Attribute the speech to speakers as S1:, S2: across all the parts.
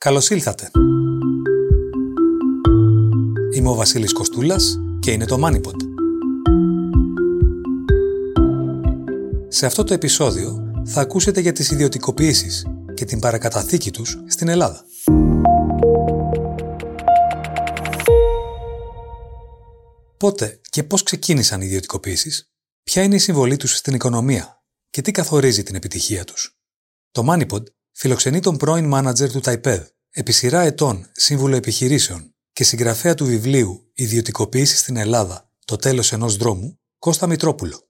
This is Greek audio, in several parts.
S1: Καλώς ήλθατε. Είμαι ο Βασίλης Κοστούλας και είναι το MoneyPod. Σε αυτό το επεισόδιο θα ακούσετε για τις ιδιωτικοποιήσεις και την παρακαταθήκη τους στην Ελλάδα. Πότε και πώς ξεκίνησαν οι ιδιωτικοποιήσεις, ποια είναι η συμβολή τους στην οικονομία; Και τι καθορίζει την επιτυχία τους; Το MoneyPod φιλοξενεί τον πρώην μάνατζερ του Ταϊπέδ, επί σειρά ετών σύμβουλο επιχειρήσεων και συγγραφέα του βιβλίου Ιδιωτικοποίησης στην Ελλάδα, το τέλος ενός δρόμου, Κώστα Μητρόπουλο.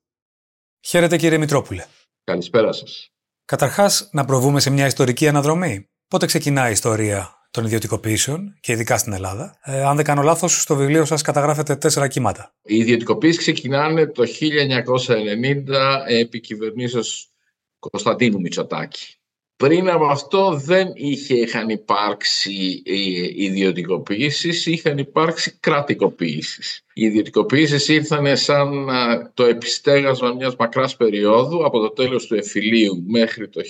S1: Χαίρετε κύριε Μητρόπουλε.
S2: Καλησπέρα σας.
S1: Καταρχάς, να προβούμε σε μια ιστορική αναδρομή. Πότε ξεκινάει η ιστορία των ιδιωτικοποιήσεων και ειδικά στην Ελλάδα; Ε, αν δεν κάνω λάθος, στο βιβλίο σας καταγράφετε τέσσερα κύματα.
S2: Οι ιδιωτικοποιήσεις ξεκινάνε το 1990 επί κυβερνήσεως Κωνσταντίνου Μητσοτάκη. Πριν από αυτό δεν είχε, είχαν υπάρξει ε, ιδιωτικοποιήσεις, είχαν υπάρξει κρατικοποιήσεις. Οι ιδιωτικοποιήσεις ήρθαν σαν το επιστέγασμα μιας μακράς περίοδου από το τέλος του εφηλίου μέχρι το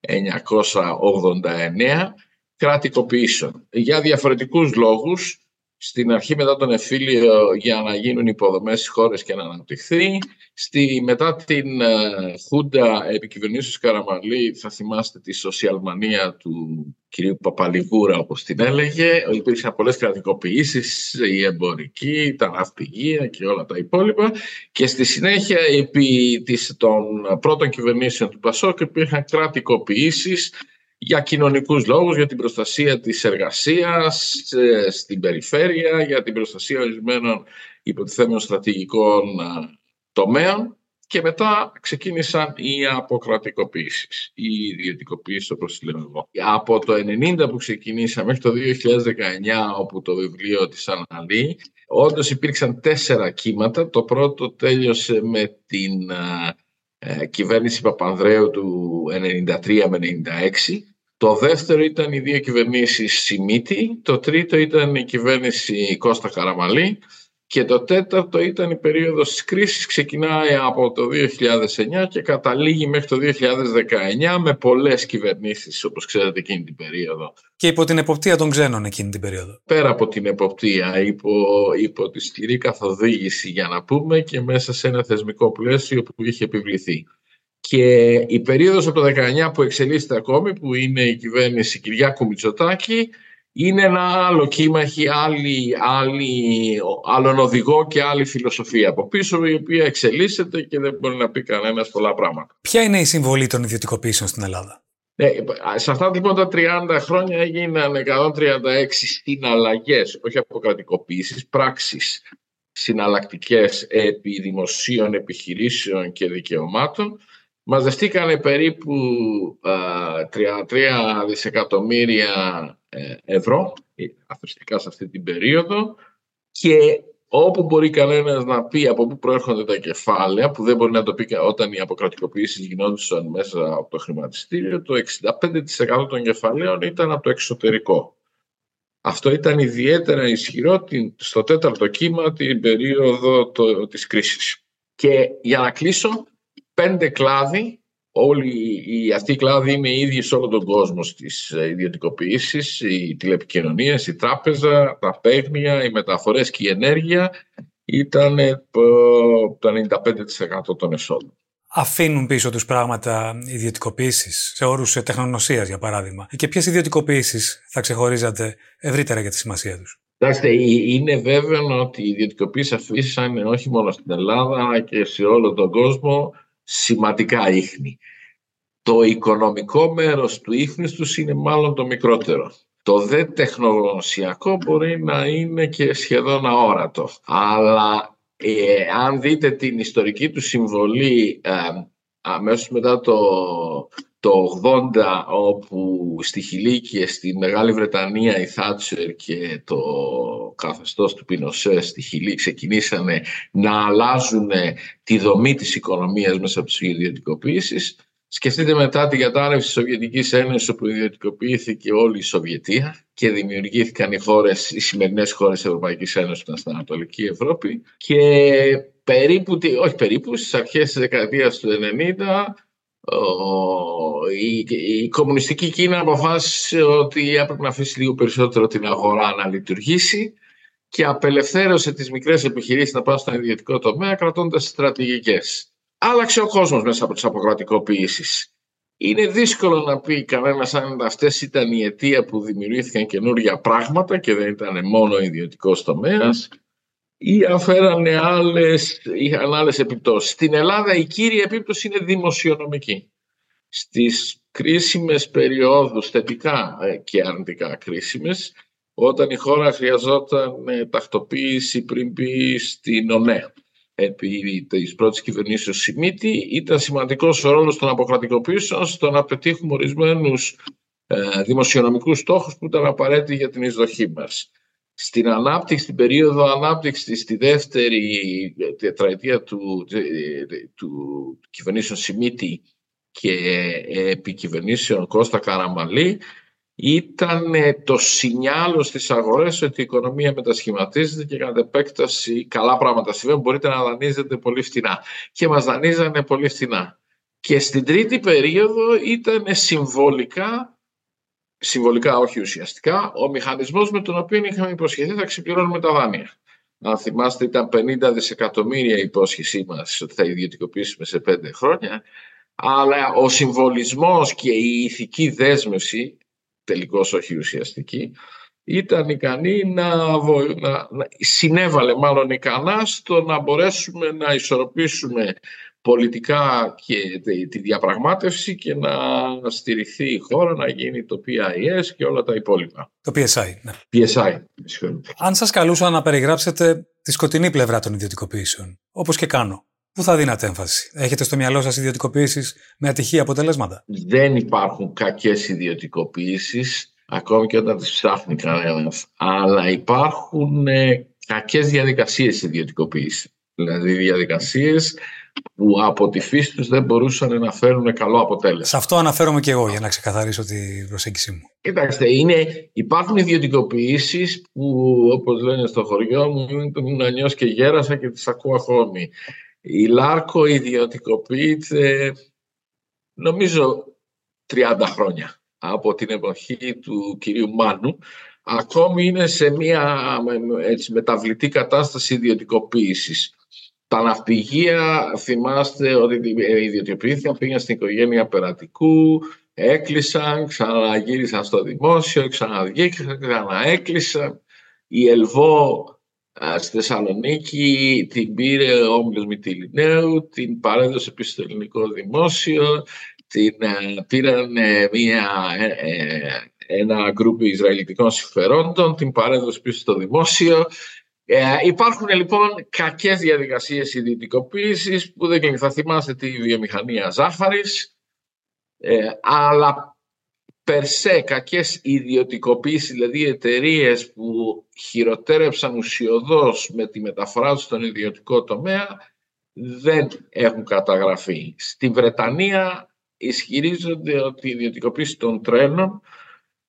S2: 1989 κρατικοποιήσεων. Για διαφορετικούς λόγους στην αρχή μετά τον εφήλιο για να γίνουν υποδομές στις χώρες και να αναπτυχθεί. Στη, μετά την uh, Χούντα επικυβερνήσεως Καραμαλή θα θυμάστε τη σοσιαλμανία του κυρίου Παπαλιγούρα όπως την έλεγε. Υπήρξαν πολλές κρατικοποιήσεις, η εμπορική, τα ναυπηγεία και όλα τα υπόλοιπα. Και στη συνέχεια επί της, των πρώτων κυβερνήσεων του Πασόκ υπήρχαν κρατικοποιήσεις για κοινωνικούς λόγους, για την προστασία της εργασίας ε, στην περιφέρεια, για την προστασία ορισμένων υποτιθέμενων στρατηγικών ε, τομέων και μετά ξεκίνησαν οι αποκρατικοποίησεις, οι ιδιωτικοποίησεις όπως λέω εγώ. Από το 1990 που ξεκινήσαμε μέχρι το 2019 όπου το βιβλίο της αναλύει, όντως υπήρξαν τέσσερα κύματα. Το πρώτο τέλειωσε με την ε, κυβέρνηση Παπανδρέου του 93 με 96 το δεύτερο ήταν οι δύο κυβερνήσεις Σιμίτη, το τρίτο ήταν η κυβέρνηση Κώστα Καραμαλή και το τέταρτο ήταν η περίοδος της κρίσης, ξεκινάει από το 2009 και καταλήγει μέχρι το 2019 με πολλές κυβερνήσεις όπως ξέρετε εκείνη την περίοδο.
S1: Και υπό την εποπτεία των ξένων εκείνη την περίοδο.
S2: Πέρα από την εποπτεία, υπό, υπό τη σκληρή καθοδήγηση για να πούμε και μέσα σε ένα θεσμικό πλαίσιο που είχε επιβληθεί. Και η περίοδος από το 19 που εξελίσσεται ακόμη, που είναι η κυβέρνηση Κυριάκου Μητσοτάκη, είναι ένα άλλο κύμα, έχει άλλη, άλλη, άλλον οδηγό και άλλη φιλοσοφία από πίσω, η οποία εξελίσσεται και δεν μπορεί να πει κανένας πολλά πράγματα.
S1: Ποια είναι η συμβολή των ιδιωτικοποιήσεων στην Ελλάδα;
S2: Ναι, σε αυτά λοιπόν τα 30 χρόνια έγιναν 136 συναλλαγές, όχι αποκρατικοποίησεις, πράξεις συναλλακτικές επί δημοσίων επιχειρήσεων και δικαιωμάτων μαζευτήκανε περίπου 33 δισεκατομμύρια ε, ευρώ ε, αθρηστικά σε αυτή την περίοδο και όπου μπορεί κανένας να πει από πού προέρχονται τα κεφάλαια, που δεν μπορεί να το πει όταν οι αποκρατικοποιήσεις γινόντουσαν μέσα από το χρηματιστήριο, το 65% των κεφαλαίων ήταν από το εξωτερικό. Αυτό ήταν ιδιαίτερα ισχυρό στο τέταρτο κύμα την περίοδο το, της κρίσης. Και για να κλείσω, πέντε κλάδοι, όλοι οι, αυτοί οι κλάδοι είναι ίδιοι σε όλο τον κόσμο στις ε, ιδιωτικοποιήσεις, οι τηλεπικοινωνίες, η τράπεζα, τα παίγνια, οι μεταφορές και η ενέργεια ήταν ε, το 95% των εσόδων.
S1: Αφήνουν πίσω τους πράγματα ιδιωτικοποιήσεις, σε όρους τεχνονοσίας για παράδειγμα. Και ποιες ιδιωτικοποιήσεις θα ξεχωρίζατε ευρύτερα για τη σημασία τους;
S2: Κοιτάξτε, είναι βέβαιο ότι οι ιδιωτικοποιήσεις αφήσαν όχι μόνο στην Ελλάδα αλλά και σε όλο τον κόσμο σημαντικά ίχνη. Το οικονομικό μέρος του ίχνης τους είναι μάλλον το μικρότερο. Το δε τεχνογνωσιακό μπορεί να είναι και σχεδόν αόρατο. Αλλά ε, αν δείτε την ιστορική του συμβολή ε, αμέσως μετά το, το 80 όπου στη Χιλή και στη Μεγάλη Βρετανία η Θάτσερ και το καθεστώς του Πινοσέ στη Χιλή ξεκινήσανε να αλλάζουν τη δομή της οικονομίας μέσα από τις ιδιωτικοποιήσεις. Σκεφτείτε μετά τη κατάρρευση της Σοβιετικής Ένωσης όπου ιδιωτικοποιήθηκε όλη η Σοβιετία και δημιουργήθηκαν οι χώρες, οι σημερινές χώρες της Ευρωπαϊκής Ένωσης που ήταν στην Ανατολική Ευρώπη και περίπου, όχι περίπου, στις αρχές της δεκαετίας του 90 η, η κομμουνιστική Κίνα αποφάσισε ότι έπρεπε να αφήσει λίγο περισσότερο την αγορά να λειτουργήσει και απελευθέρωσε τις μικρές επιχειρήσεις να πάνε στον ιδιωτικό τομέα κρατώντας στρατηγικές. Άλλαξε ο κόσμος μέσα από τις αποκρατικοποιήσεις. Είναι δύσκολο να πει κανένας αν αυτές ήταν η αιτία που δημιουργήθηκαν καινούργια πράγματα και δεν ήταν μόνο ιδιωτικός τομέας ή αφέρανε άλλες, είχαν άλλες επιπτώσεις. Στην Ελλάδα η κύρια επίπτωση είναι δημοσιονομική. Στις κρίσιμες περιόδους, θετικά ε, και αρνητικά κρίσιμες, όταν η χώρα χρειαζόταν ε, τακτοποίηση πριν πει στην ΟΝΕ επί της πρώτης κυβερνήσεως Σιμίτη, ήταν σημαντικός ο ρόλος των αποκρατικοποιήσεων στο να πετύχουμε ορισμένους ε, δημοσιονομικούς στόχους που ήταν απαραίτητοι για την εισδοχή μας. Στην ανάπτυξη, στην περίοδο ανάπτυξης στη δεύτερη τετραετία του, του κυβερνήσεων Σιμίτη και επί κυβερνήσεων Κώστα Καραμαλή, ήταν το σινιάλο στις αγορές ότι η οικονομία μετασχηματίζεται και κατά επέκταση καλά πράγματα συμβαίνουν. Μπορείτε να δανείζετε πολύ φτηνά. Και μας δανείζανε πολύ φτηνά. Και στην τρίτη περίοδο ήταν συμβολικά, συμβολικά όχι ουσιαστικά, ο μηχανισμός με τον οποίο είχαμε υποσχεθεί θα ξεπληρώνουμε τα δάνεια. Αν θυμάστε ήταν 50 δισεκατομμύρια η υπόσχεσή μας ότι θα ιδιωτικοποιήσουμε σε πέντε χρόνια, αλλά ο συμβολισμός και η ηθική δέσμευση τελικώς όχι ουσιαστική, ήταν ικανή να, να, να συνέβαλε μάλλον ικανά στο να μπορέσουμε να ισορροπήσουμε πολιτικά και τη διαπραγμάτευση και να στηριχθεί η χώρα να γίνει το PIS και όλα τα υπόλοιπα.
S1: Το PSI, ναι.
S2: PSI,
S1: Αν σας καλούσα να περιγράψετε τη σκοτεινή πλευρά των ιδιωτικοποιήσεων, όπως και κάνω, Πού θα δίνατε έμφαση, Έχετε στο μυαλό σας ιδιωτικοποιήσεις με ατυχή αποτελέσματα;
S2: Δεν υπάρχουν κακές ιδιωτικοποιήσεις, ακόμη και όταν τις ψάχνει κανένας. Αλλά υπάρχουν ε, κακές διαδικασίες ιδιωτικοποίηση. Δηλαδή διαδικασίες που από τη φύση τους δεν μπορούσαν να φέρουν καλό αποτέλεσμα.
S1: Σε αυτό αναφέρομαι και εγώ για να ξεκαθαρίσω την προσέγγιση μου.
S2: Κοιτάξτε, είναι, υπάρχουν ιδιωτικοποιήσεις που όπως λένε στο χωριό μου ήμουν νιώσεις και γέρασα και τις ακούω ακόμη. Η Λάρκο ιδιωτικοποιείται νομίζω 30 χρόνια από την εποχή του κυρίου Μάνου. Ακόμη είναι σε μια έτσι, μεταβλητή κατάσταση ιδιωτικοποίησης. Τα ναυπηγεία, θυμάστε ότι ιδιωτικοποιήθηκαν, πήγαν στην οικογένεια Περατικού, έκλεισαν, ξαναγύρισαν στο δημόσιο, ξαναβγήκαν, ξαναέκλεισαν. Η Ελβό Στη Θεσσαλονίκη την πήρε ο Όμιλος Μητυλινέου, την παρέδωσε επίσης στο ελληνικό δημόσιο, την ε, πήραν μια, ε, ε, ένα γκρουπ Ισραηλιτικών συμφερόντων, την παρέδωσε πίσω στο δημόσιο. Υπάρχουν λοιπόν κακές διαδικασίες ιδιωτικοποίησης που δεν θα θυμάστε τη βιομηχανία ζάχαρης, αλλά περσέ κακές ιδιωτικοποίησεις, δηλαδή εταιρείες που χειροτέρεψαν ουσιοδός με τη μεταφορά τους στον ιδιωτικό τομέα, δεν έχουν καταγραφεί. Στη Βρετανία ισχυρίζονται ότι η ιδιωτικοποίηση των τρένων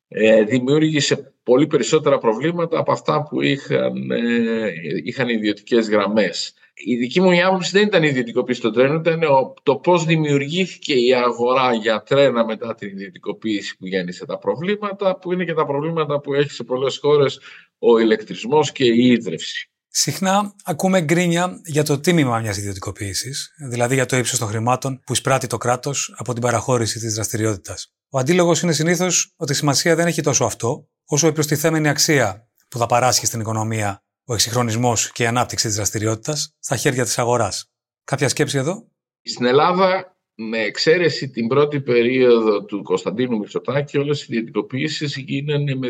S2: ε, δημιούργησε πολύ περισσότερα προβλήματα από αυτά που είχαν, ε, είχαν ιδιωτικές γραμμές η δική μου άποψη δεν ήταν η ιδιωτικοποίηση των τρένων, ήταν το πώς δημιουργήθηκε η αγορά για τρένα μετά την ιδιωτικοποίηση που γέννησε τα προβλήματα, που είναι και τα προβλήματα που έχει σε πολλές χώρες ο ηλεκτρισμός και η ίδρυυση.
S1: Συχνά ακούμε γκρίνια για το τίμημα μιας ιδιωτικοποίησης, δηλαδή για το ύψος των χρημάτων που εισπράττει το κράτος από την παραχώρηση της δραστηριότητας. Ο αντίλογος είναι συνήθως ότι σημασία δεν έχει τόσο αυτό, όσο η προστιθέμενη αξία που θα παράσχει στην οικονομία ο εξυγχρονισμός και η ανάπτυξη της δραστηριότητας στα χέρια της αγοράς. Κάποια σκέψη εδώ;
S2: Στην Ελλάδα, με εξαίρεση την πρώτη περίοδο του Κωνσταντίνου Μητσοτάκη, όλες οι ιδιωτικοποιήσεις γίνανε με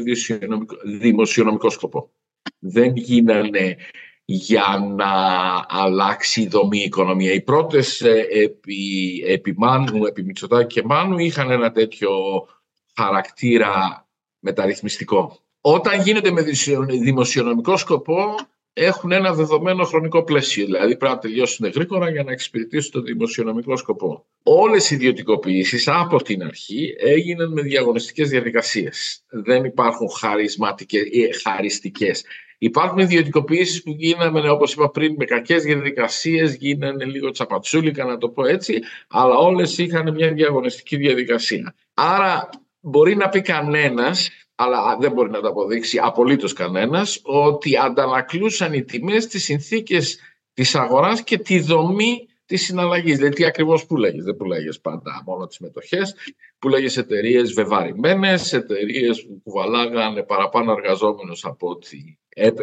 S2: δημοσιονομικό σκοπό. Δεν γίνανε για να αλλάξει η δομή η οικονομία. Οι πρώτες ε, επί, επί, Μάνου, επί Μητσοτάκη και Μάνου είχαν ένα τέτοιο χαρακτήρα μεταρρυθμιστικό όταν γίνεται με δημοσιονομικό σκοπό έχουν ένα δεδομένο χρονικό πλαίσιο. Δηλαδή πρέπει να τελειώσουν γρήγορα για να εξυπηρετήσουν το δημοσιονομικό σκοπό. Όλες οι ιδιωτικοποιήσεις από την αρχή έγιναν με διαγωνιστικές διαδικασίες. Δεν υπάρχουν χαριστικές. Υπάρχουν ιδιωτικοποιήσεις που γίνανε, όπως είπα πριν, με κακές διαδικασίες, γίνανε λίγο τσαπατσούλικα, να το πω έτσι, αλλά όλες είχαν μια διαγωνιστική διαδικασία. Άρα, μπορεί να πει κανένας, αλλά δεν μπορεί να το αποδείξει απολύτως κανένας, ότι αντανακλούσαν οι τιμές τις συνθήκες της αγοράς και τη δομή της συναλλαγής. Δηλαδή, τι ακριβώς πουλάγε. Δεν πουλάγε πάντα μόνο τις μετοχές. Πουλάγε εταιρείες βεβαρημένες, εταιρείες που κουβαλάγανε παραπάνω εργαζόμενους από ό,τι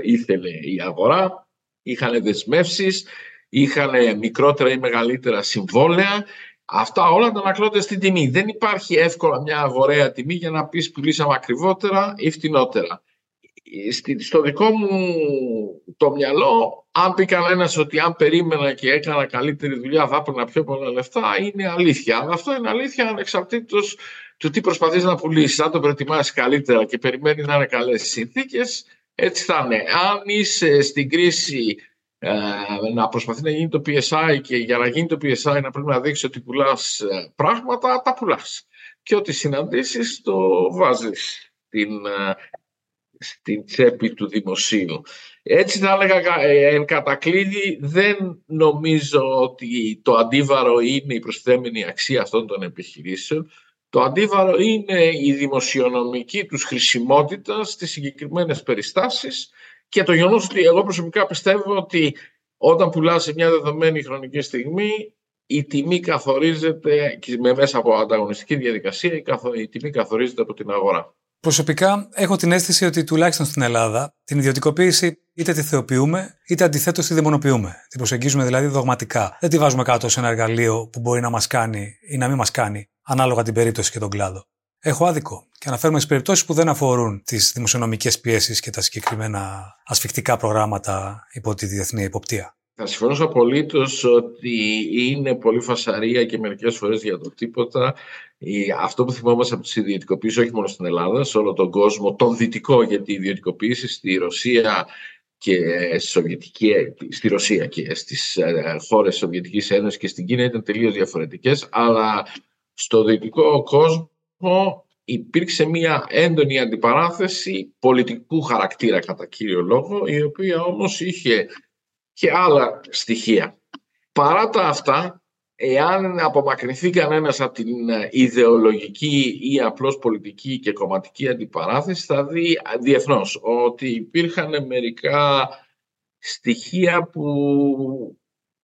S2: ήθελε η αγορά. Είχαν δεσμεύσεις, είχαν μικρότερα ή μεγαλύτερα συμβόλαια. Αυτά όλα τα ανακλώνται στην τιμή. Δεν υπάρχει εύκολα μια αγοραία τιμή για να πεις πουλήσαμε ακριβότερα ή φτηνότερα στο δικό μου το μυαλό, αν πει κανένας ότι αν περίμενα και έκανα καλύτερη δουλειά θα έπαιρνα πιο πολλά λεφτά, είναι αλήθεια. Αλλά αυτό είναι αλήθεια ανεξαρτήτως του τι προσπαθείς να πουλήσεις. Αν το προετοιμάσεις καλύτερα και περιμένεις να είναι καλές συνθήκες, έτσι θα είναι. Αν είσαι στην κρίση ε, να προσπαθεί να γίνει το PSI και για να γίνει το PSI να πρέπει να δείξει ότι πουλάς ε, πράγματα, τα πουλάς. Και ό,τι συναντήσεις το βάζεις στην ε, στην τσέπη του δημοσίου. Έτσι θα έλεγα ε, εν κατακλείδη δεν νομίζω ότι το αντίβαρο είναι η προσθέμενη αξία αυτών των επιχειρήσεων. Το αντίβαρο είναι η δημοσιονομική τους χρησιμότητα στις συγκεκριμένες περιστάσεις και το γεγονός ότι εγώ προσωπικά πιστεύω ότι όταν πουλάς σε μια δεδομένη χρονική στιγμή η τιμή καθορίζεται και με μέσα από ανταγωνιστική διαδικασία η τιμή καθορίζεται από την αγορά.
S1: Προσωπικά έχω την αίσθηση ότι τουλάχιστον στην Ελλάδα την ιδιωτικοποίηση είτε τη θεοποιούμε είτε αντιθέτως τη δαιμονοποιούμε. Την προσεγγίζουμε δηλαδή δογματικά. Δεν τη βάζουμε κάτω σε ένα εργαλείο που μπορεί να μας κάνει ή να μην μας κάνει, ανάλογα την περίπτωση και τον κλάδο. Έχω άδικο και αναφέρουμε στις περιπτώσεις που δεν αφορούν τις δημοσιονομικές πιέσεις και τα συγκεκριμένα ασφικτικά προγράμματα υπό τη διεθνή υποπτία.
S2: Θα συμφωνήσω απολύτως ότι είναι πολύ φασαρία και μερικές φορές για το τίποτα. Αυτό που θυμόμαστε από τις ιδιωτικοποιήσεις, όχι μόνο στην Ελλάδα, σε όλο τον κόσμο, τον δυτικό, γιατί η ιδιωτικοποίηση στη Ρωσία και Σοβιετική, στη Ρωσία και στις ε, χώρες της Σοβιετικής Ένωσης και στην Κίνα ήταν τελείως διαφορετικές, αλλά στο δυτικό κόσμο υπήρξε μια έντονη αντιπαράθεση πολιτικού χαρακτήρα κατά κύριο λόγο, η οποία όμως είχε και άλλα στοιχεία. Παρά τα αυτά, εάν απομακρυνθεί κανένας από την ε, ιδεολογική ή απλώς πολιτική και κομματική αντιπαράθεση, θα δει διεθνώς ότι υπήρχαν μερικά στοιχεία που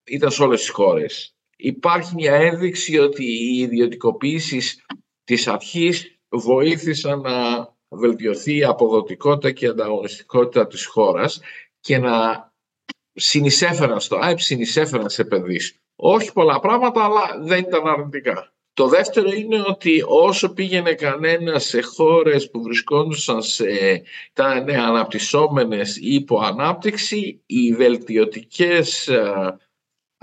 S2: ήταν σε όλες τις χώρες. Υπάρχει μια ένδειξη ότι οι ιδιωτικοποιήσεις της αρχής βοήθησαν να βελτιωθεί η αποδοτικότητα και η ανταγωνιστικότητα της χώρας και να συνεισέφεραν στο ΑΕΠ, συνεισέφεραν σε επενδύσεις. Όχι πολλά πράγματα, αλλά δεν ήταν αρνητικά. Το δεύτερο είναι ότι όσο πήγαινε κανένα σε χώρες που βρισκόντουσαν σε ήταν αναπτυσσόμενες ή υπό ανάπτυξη, οι βελτιωτικές,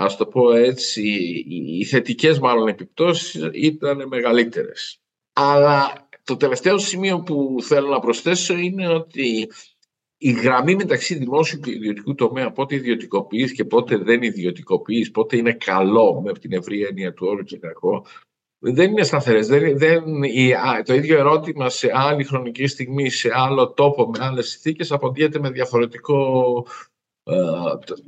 S2: ας το πω έτσι, οι θετικές μάλλον επιπτώσεις ήταν μεγαλύτερες. Αλλά το τελευταίο σημείο που θέλω να προσθέσω είναι ότι η γραμμή μεταξύ δημόσιου και ιδιωτικού τομέα, πότε ιδιωτικοποιείς και πότε δεν ιδιωτικοποιείς, πότε είναι καλό με την ευρία έννοια του όρου και κακό, δεν είναι σταθερές. Δεν, δεν, το ίδιο ερώτημα σε άλλη χρονική στιγμή, σε άλλο τόπο, με άλλες συνθήκες, απαντιέται με διαφορετικό, ε,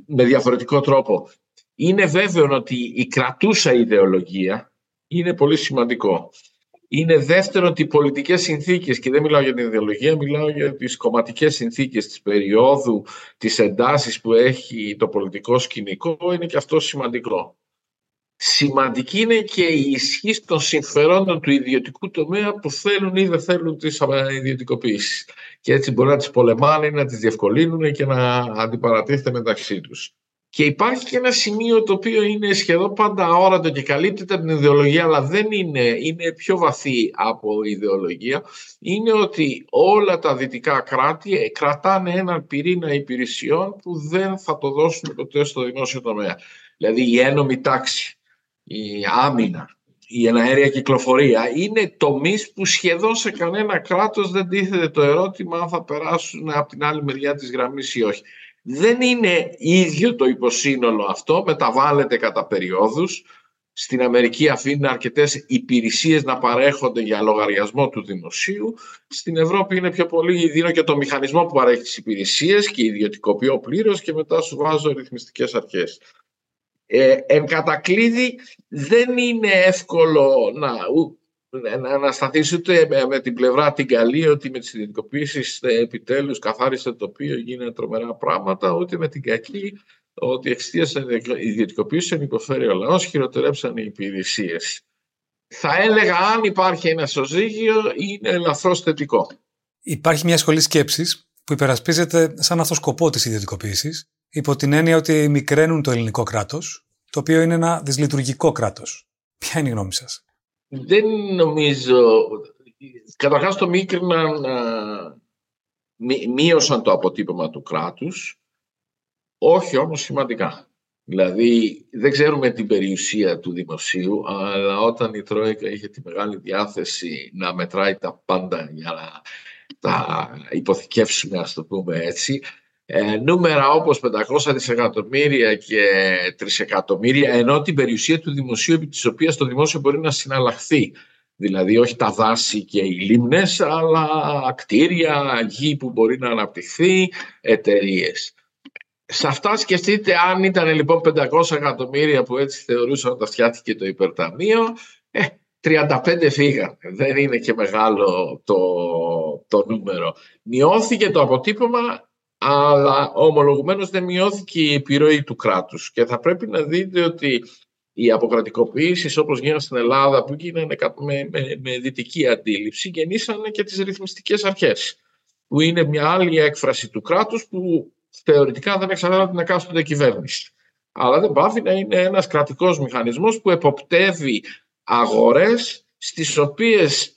S2: με διαφορετικό τρόπο. Είναι βέβαιο ότι η κρατούσα ιδεολογία είναι πολύ σημαντικό είναι δεύτερο ότι οι πολιτικές συνθήκες, και δεν μιλάω για την ιδεολογία, μιλάω για τις κομματικές συνθήκες της περίοδου, τις εντάσεις που έχει το πολιτικό σκηνικό, είναι και αυτό σημαντικό. Σημαντική είναι και η ισχύ των συμφερόντων του ιδιωτικού τομέα που θέλουν ή δεν θέλουν τις ιδιωτικοποίησεις. Και έτσι μπορεί να τις πολεμάνε, να τις διευκολύνουν και να αντιπαρατίθεται μεταξύ τους. Και υπάρχει και ένα σημείο το οποίο είναι σχεδόν πάντα αόρατο και καλύπτεται από την ιδεολογία, αλλά δεν είναι, είναι πιο βαθύ από ιδεολογία, είναι ότι όλα τα δυτικά κράτη κρατάνε έναν πυρήνα υπηρεσιών που δεν θα το δώσουν ποτέ στο δημόσιο τομέα. Δηλαδή η ένομη τάξη, η άμυνα, η εναέρια κυκλοφορία είναι τομείς που σχεδόν σε κανένα κράτος δεν τίθεται το ερώτημα αν θα περάσουν από την άλλη μεριά της γραμμής ή όχι δεν είναι ίδιο το υποσύνολο αυτό, μεταβάλλεται κατά περιόδους. στην Αμερική αφήνουν αρκετές υπηρεσίες να παρέχονται για λογαριασμό του δημοσίου. Στην Ευρώπη είναι πιο πολύ δίνω και το μηχανισμό που παρέχει τις υπηρεσίες και ιδιωτικοποιώ πλήρως και μετά σου βάζω ρυθμιστικές αρχές. Ε, εν κατακλείδη δεν είναι εύκολο να, να, να σταθείς ούτε με, την πλευρά την καλή ότι με τις ιδιωτικοποίησεις ε, επιτέλους καθάρισε το οποίο γίνεται τρομερά πράγματα, ούτε με την κακή ότι εξαιτίας ιδιωτικοποίησεων υποφέρει ο λαός, χειροτερέψαν οι υπηρεσίες. Θα έλεγα, αν υπάρχει ένα ισοζύγιο, είναι ελαφρώ θετικό.
S1: Υπάρχει μια σχολή σκέψης που υπερασπίζεται σαν αυτό σκοπό της ιδιωτικοποίησης, υπό την έννοια ότι μικραίνουν το ελληνικό κράτος, το οποίο είναι ένα δυσλειτουργικό κράτος. Ποια είναι η γνώμη σας,
S2: Δεν νομίζω. Καταρχάς, το μίκριναν, μείωσαν το αποτύπωμα του κράτους όχι όμως σημαντικά. Δηλαδή δεν ξέρουμε την περιουσία του δημοσίου, αλλά όταν η Τρόικα είχε τη μεγάλη διάθεση να μετράει τα πάντα για να τα υποθηκεύσουμε, ας το πούμε έτσι, ε, νούμερα όπως 500 δισεκατομμύρια και τρισεκατομμύρια, ενώ την περιουσία του δημοσίου επί της οποίας το δημόσιο μπορεί να συναλλαχθεί. Δηλαδή όχι τα δάση και οι λίμνες, αλλά κτίρια, γη που μπορεί να αναπτυχθεί, εταιρείες. Σε αυτά σκεφτείτε αν ήταν λοιπόν 500 εκατομμύρια που έτσι θεωρούσαν όταν φτιάχτηκε το υπερταμείο, ε, 35 φύγαν. Δεν είναι και μεγάλο το, το νούμερο. Μειώθηκε το αποτύπωμα, αλλά ομολογουμένως δεν μειώθηκε η επιρροή του κράτους. Και θα πρέπει να δείτε ότι οι αποκρατικοποιήσεις όπως γίνανε στην Ελλάδα που γίνανε με, με, με δυτική αντίληψη γεννήσανε και τις ρυθμιστικές αρχές που είναι μια άλλη έκφραση του κράτους που θεωρητικά δεν εξαρτάται την εκάστοτε κυβέρνηση. Αλλά δεν πάθει να είναι ένας κρατικός μηχανισμός που εποπτεύει αγορές στις οποίες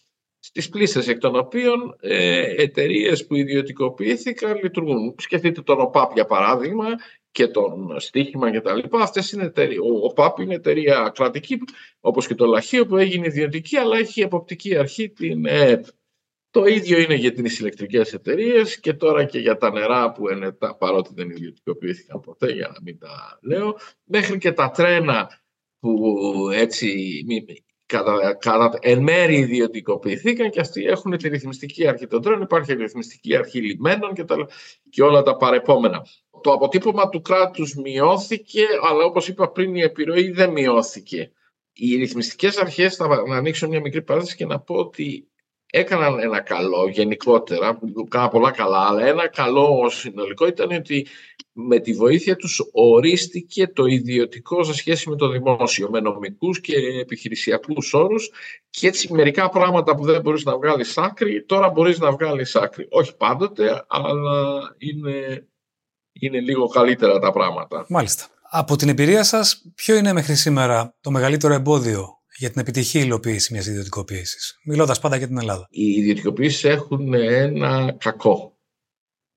S2: στις πλήστες εκ των οποίων ε, εταιρείες που ιδιωτικοποιήθηκαν λειτουργούν. Σκεφτείτε τον ΟΠΑΠ για παράδειγμα και τον στοίχημα και τα λοιπά. Αυτές είναι εταιρεία. Ο ΟΠΑΠ είναι εταιρεία κρατική όπως και το Λαχείο που έγινε ιδιωτική αλλά έχει εποπτική αρχή την ΕΕΠ. Το ίδιο είναι για τις ηλεκτρικές εταιρείες και τώρα και για τα νερά που είναι τα, παρότι δεν ιδιωτικοποιήθηκαν ποτέ για να μην τα λέω, μέχρι και τα τρένα που έτσι κατά, κατά, εν μέρη ιδιωτικοποιηθήκαν και αυτοί έχουν τη ρυθμιστική αρχή των τρένων, υπάρχει η ρυθμιστική αρχή λιμένων και, τα, και όλα τα παρεπόμενα. Το αποτύπωμα του κράτους μειώθηκε, αλλά όπως είπα πριν η επιρροή δεν μειώθηκε. Οι ρυθμιστικές αρχές, θα να ανοίξω μια μικρή παράδοση και να πω ότι έκαναν ένα καλό γενικότερα, κάνα πολλά καλά, αλλά ένα καλό συνολικό ήταν ότι με τη βοήθεια τους ορίστηκε το ιδιωτικό σε σχέση με το δημόσιο, με νομικούς και επιχειρησιακούς όρους και έτσι μερικά πράγματα που δεν μπορείς να βγάλεις άκρη, τώρα μπορείς να βγάλεις άκρη. Όχι πάντοτε, αλλά είναι, είναι λίγο καλύτερα τα πράγματα.
S1: Μάλιστα. Από την εμπειρία σας, ποιο είναι μέχρι σήμερα το μεγαλύτερο εμπόδιο για την επιτυχή υλοποίηση μιας ιδιωτικοποίησης. Μιλώντας πάντα για την Ελλάδα.
S2: Οι ιδιωτικοποίησεις έχουν ένα κακό.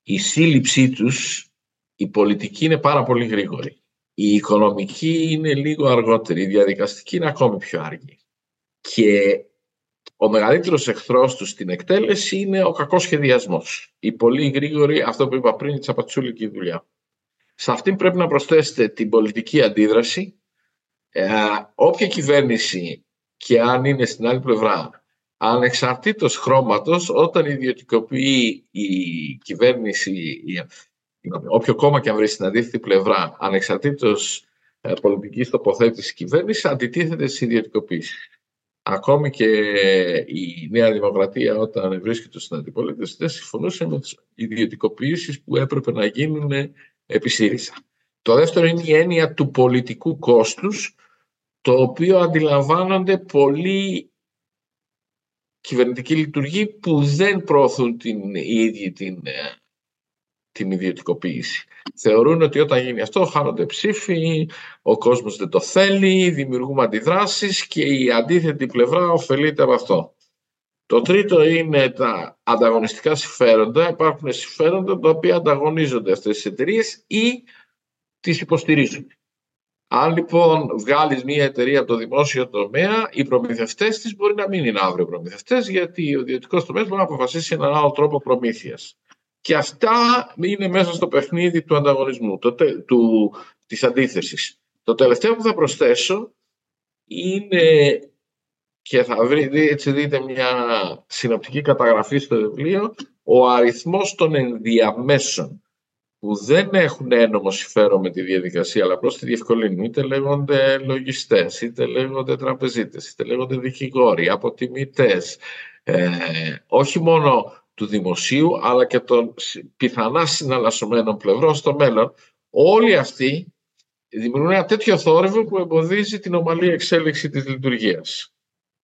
S2: Η σύλληψή τους, η πολιτική είναι πάρα πολύ γρήγορη. Η οικονομική είναι λίγο αργότερη. Η διαδικαστική είναι ακόμη πιο αργή. Και ο μεγαλύτερος εχθρός τους στην εκτέλεση είναι ο κακός σχεδιασμός. Η πολύ γρήγορη, αυτό που είπα πριν, η τσαπατσούλικη δουλειά. Σε αυτήν πρέπει να προσθέσετε την πολιτική αντίδραση, ε, όποια κυβέρνηση και αν είναι στην άλλη πλευρά, ανεξαρτήτως χρώματος, όταν ιδιωτικοποιεί η κυβέρνηση, η, όποιο κόμμα και αν βρει στην αντίθετη πλευρά, ανεξαρτήτως ε, πολιτικής τοποθέτησης κυβέρνησης, αντιτίθεται στις ιδιωτικοποίησεις. Ακόμη και η Νέα Δημοκρατία όταν βρίσκεται στην αντιπολίτευση δεν συμφωνούσε με τις ιδιωτικοποιήσεις που έπρεπε να γίνουν επί ΣΥΡΙΖΑ. Το δεύτερο είναι η έννοια του πολιτικού κόστους, το οποίο αντιλαμβάνονται πολλοί κυβερνητικοί λειτουργοί που δεν προωθούν την ίδια την, ε, την ιδιωτικοποίηση. Θεωρούν ότι όταν γίνει αυτό χάνονται ψήφοι, ο κόσμος δεν το θέλει, δημιουργούμε αντιδράσεις και η αντίθετη πλευρά ωφελείται από αυτό. Το τρίτο είναι τα ανταγωνιστικά συμφέροντα. Υπάρχουν συμφέροντα τα οποία ανταγωνίζονται αυτές τις εταιρείες ή τις υποστηρίζουν. Αν λοιπόν βγάλεις μια εταιρεία από το δημόσιο τομέα, οι προμηθευτές της μπορεί να μην είναι αύριο προμηθευτές, γιατί ο ιδιωτικός τομέας μπορεί να αποφασίσει έναν άλλο τρόπο προμήθειας. Και αυτά είναι μέσα στο παιχνίδι του ανταγωνισμού, το, του, της αντίθεσης. Το τελευταίο που θα προσθέσω είναι και θα βρει, έτσι δείτε μια συνοπτική καταγραφή στο βιβλίο, ο αριθμός των ενδιαμέσων που δεν έχουν ένομο συμφέρον με τη διαδικασία, αλλά απλώς τη διευκολύνουν. Είτε λέγονται λογιστές, είτε λέγονται τραπεζίτες, είτε λέγονται δικηγόροι, αποτιμητές. Ε, όχι μόνο του δημοσίου, αλλά και των πιθανά συναλλασσομένων πλευρών στο μέλλον. Όλοι αυτοί δημιουργούν ένα τέτοιο θόρυβο που εμποδίζει την ομαλή εξέλιξη της λειτουργίας.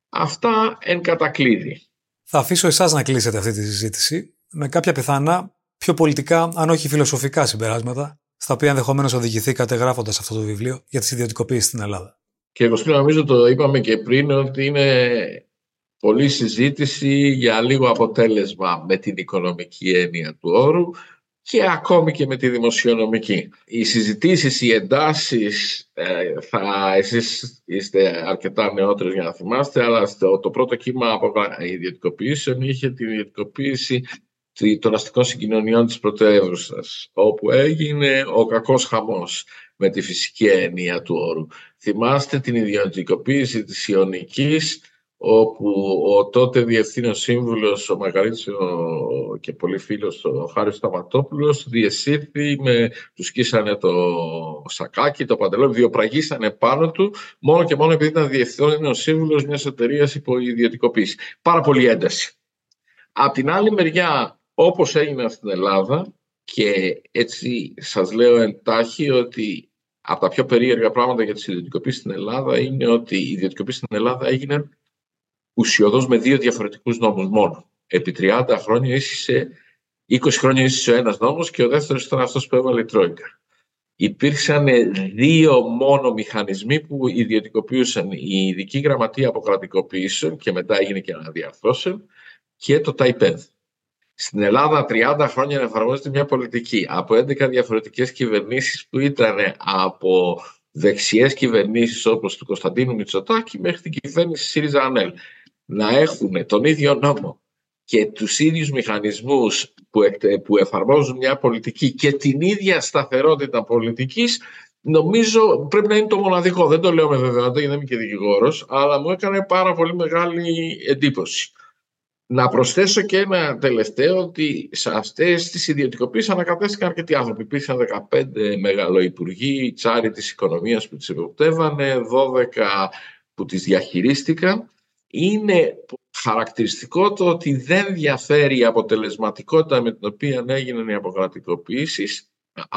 S2: Αυτά εν κατακλείδη.
S1: Θα αφήσω εσάς να κλείσετε αυτή τη συζήτηση με κάποια πιθανά πιο πολιτικά, αν όχι φιλοσοφικά συμπεράσματα, στα οποία ενδεχομένως οδηγηθήκατε γράφοντας αυτό το βιβλίο για τις ιδιωτικοποίησεις στην Ελλάδα.
S2: Και εγώ νομίζω το είπαμε και πριν ότι είναι πολλή συζήτηση για λίγο αποτέλεσμα με την οικονομική έννοια του όρου και ακόμη και με τη δημοσιονομική. Οι συζητήσεις, οι εντάσεις, ε, θα, εσείς είστε αρκετά νεότεροι για να θυμάστε, αλλά το πρώτο κύμα από ιδιωτικοποιήσεων είχε την ιδιωτικοποίηση των αστικών συγκοινωνιών της πρωτεύουσας, όπου έγινε ο κακός χαμός με τη φυσική έννοια του όρου. Θυμάστε την ιδιωτικοποίηση της Ιωνικής, όπου ο τότε διευθύνων σύμβουλος, ο μεγαλύτερος και πολύ φίλος, ο Χάρης Σταματόπουλος, διεσύρθη, με, τους σκίσανε το σακάκι, το παντελόνι, βιοπραγήσανε πάνω του, μόνο και μόνο επειδή ήταν διευθύνων σύμβουλος μιας εταιρείας υπό ιδιωτικοποίηση. Πάρα πολύ ένταση. Απ' την άλλη μεριά, όπως έγινε στην Ελλάδα, και έτσι σας λέω εντάχει ότι από τα πιο περίεργα πράγματα για τις ιδιωτικοποίησεις στην Ελλάδα είναι ότι η ιδιωτικοποίηση στην Ελλάδα έγινε ουσιοδός με δύο διαφορετικούς νόμους μόνο. Επί 30 χρόνια ίσχυσε, 20 χρόνια ίσχυσε ο ένας νόμος και ο δεύτερος ήταν αυτός που έβαλε η Τρόικα. Υπήρξαν δύο μόνο μηχανισμοί που ιδιωτικοποιούσαν η ειδική γραμματεία αποκρατικοποιήσεων και μετά έγινε και αναδιαρθώσεων και το ΤΑΙΠΕΔ. Στην Ελλάδα 30 χρόνια εφαρμόζεται μια πολιτική από 11 διαφορετικές κυβερνήσεις που ήταν από δεξιές κυβερνήσεις όπως του Κωνσταντίνου Μητσοτάκη μέχρι την κυβέρνηση ΣΥΡΙΖΑ ΑΝΕΛ να έχουν τον ίδιο νόμο και τους ίδιους μηχανισμούς που, που εφαρμόζουν μια πολιτική και την ίδια σταθερότητα πολιτικής νομίζω πρέπει να είναι το μοναδικό. Δεν το λέω με βεβαιότητα γιατί δεν είμαι και δικηγόρος, αλλά μου έκανε πάρα πολύ μεγάλη εντύπωση. Να προσθέσω και ένα τελευταίο ότι σε αυτές τις ιδιωτικοποίησεις ανακατέστηκαν αρκετοί άνθρωποι. Υπήρχαν 15 μεγαλοϊπουργοί, τσάρι της οικονομίας που τις εποπτεύανε, 12 που τις διαχειρίστηκαν είναι χαρακτηριστικό το ότι δεν διαφέρει η αποτελεσματικότητα με την οποία έγιναν οι αποκρατικοποιήσεις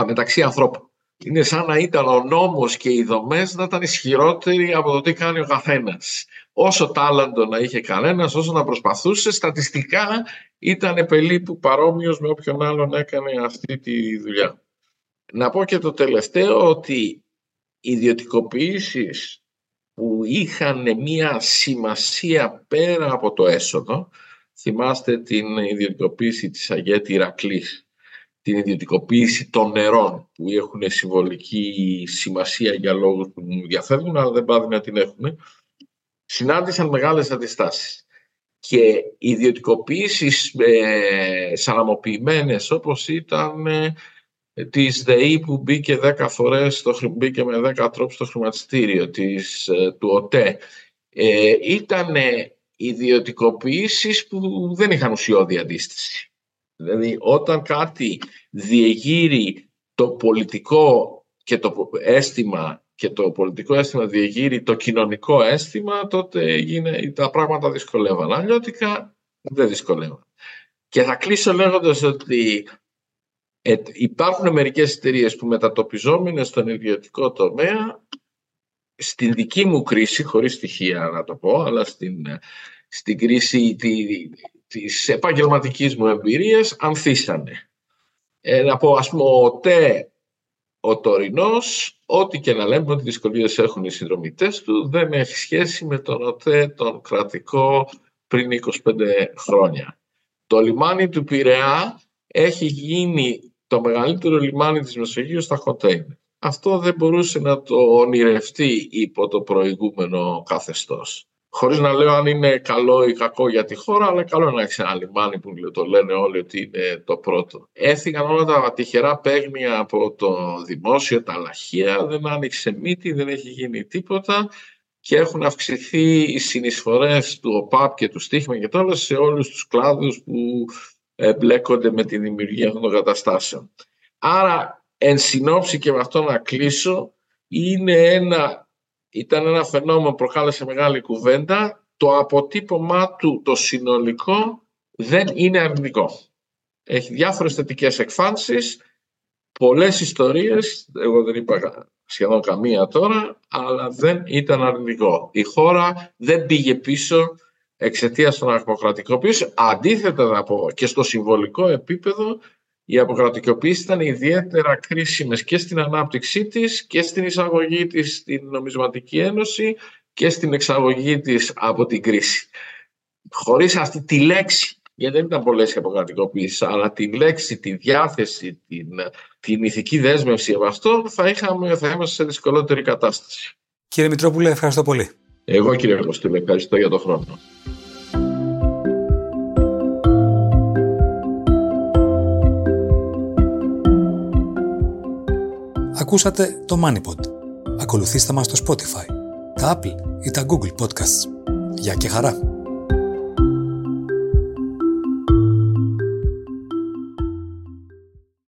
S2: μεταξύ ανθρώπων. Είναι σαν να ήταν ο νόμος και οι δομές να ήταν ισχυρότεροι από το τι κάνει ο καθένας. Όσο τάλαντο να είχε κανένας, όσο να προσπαθούσε, στατιστικά ήταν περίπου παρόμοιος με όποιον άλλον έκανε αυτή τη δουλειά. Να πω και το τελευταίο ότι οι ιδιωτικοποιήσεις που είχαν μία σημασία πέρα από το έσοδο. Θυμάστε την ιδιωτικοποίηση της Αγέτη Ηρακλής, την ιδιωτικοποίηση των νερών που έχουν συμβολική σημασία για λόγους που μου διαφεύγουν, αλλά δεν πάνε να την έχουν. Συνάντησαν μεγάλες αντιστάσεις. Και οι ιδιωτικοποίησεις ε, σαλαμοποιημένες όπως ήταν ε, της ΔΕΗ που μπήκε 10 φορές, στο, μπήκε με 10 τρόπους στο χρηματιστήριο της, ε, του ΟΤΕ. Ε, ήταν ιδιωτικοποιήσεις που δεν είχαν ουσιώδη αντίσταση. Δηλαδή όταν κάτι διεγείρει το πολιτικό και το αίσθημα και το πολιτικό αίσθημα διεγείρει το κοινωνικό αίσθημα, τότε γίνε, τα πράγματα δυσκολεύαν. Αλλιώτικα δεν δυσκολεύαν. Και θα κλείσω λέγοντας ότι ε, υπάρχουν μερικές εταιρείες που μετατοπιζόμενες στον ιδιωτικό τομέα στην δική μου κρίση, χωρίς στοιχεία να το πω, αλλά στην, στην κρίση τη, της επαγγελματικής μου εμπειρίας ανθίσανε. Ε, να πω, ας πούμε, ο ΤΕ, ο τωρινός, ό,τι και να λέμε ότι δυσκολίες έχουν οι συνδρομητές του, δεν έχει σχέση με τον ΟΤΕ, τον κρατικό, πριν 25 χρόνια. Το λιμάνι του Πειραιά έχει γίνει το μεγαλύτερο λιμάνι της Μεσογείου στα κοντέινερ. Αυτό δεν μπορούσε να το ονειρευτεί υπό το προηγούμενο καθεστώς. Χωρίς να λέω αν είναι καλό ή κακό για τη χώρα, αλλά καλό να έχει ένα λιμάνι που το λένε όλοι ότι είναι το πρώτο. Έφυγαν όλα τα τυχερά παίγνια από το δημόσιο, τα λαχεία, δεν άνοιξε μύτη, δεν έχει γίνει τίποτα και έχουν αυξηθεί οι συνεισφορές του ΟΠΑΠ και του στίχημα και τώρα σε όλους τους κλάδους που μπλέκονται με τη δημιουργία αυτών των καταστάσεων. Άρα, εν συνόψη και με αυτό να κλείσω, είναι ένα, ήταν ένα φαινόμενο που προκάλεσε μεγάλη κουβέντα. Το αποτύπωμά του, το συνολικό, δεν είναι αρνητικό. Έχει διάφορες θετικές εκφάνσεις, πολλές ιστορίες, εγώ δεν είπα σχεδόν καμία τώρα, αλλά δεν ήταν αρνητικό. Η χώρα δεν πήγε πίσω εξαιτίας των αποκρατικοποίησεων. Αντίθετα να πω και στο συμβολικό επίπεδο οι αποκρατικοποίησεις ήταν ιδιαίτερα κρίσιμες και στην ανάπτυξή της και στην εισαγωγή της στην νομισματική ένωση και στην εξαγωγή της από την κρίση. Χωρίς αυτή τη λέξη, γιατί δεν ήταν πολλές οι αποκρατικοποίησεις, αλλά τη λέξη, τη διάθεση, την, την ηθική δέσμευση από αυτό, θα, είχαμε, θα είμαστε σε δυσκολότερη κατάσταση.
S1: Κύριε Μητρόπουλε, ευχαριστώ πολύ.
S2: Εγώ κύριε Κωστήλε, ευχαριστώ για τον χρόνο.
S1: Ακούσατε το MoneyPod. Ακολουθήστε μας στο Spotify, τα Apple ή τα Google Podcasts. Γεια και χαρά!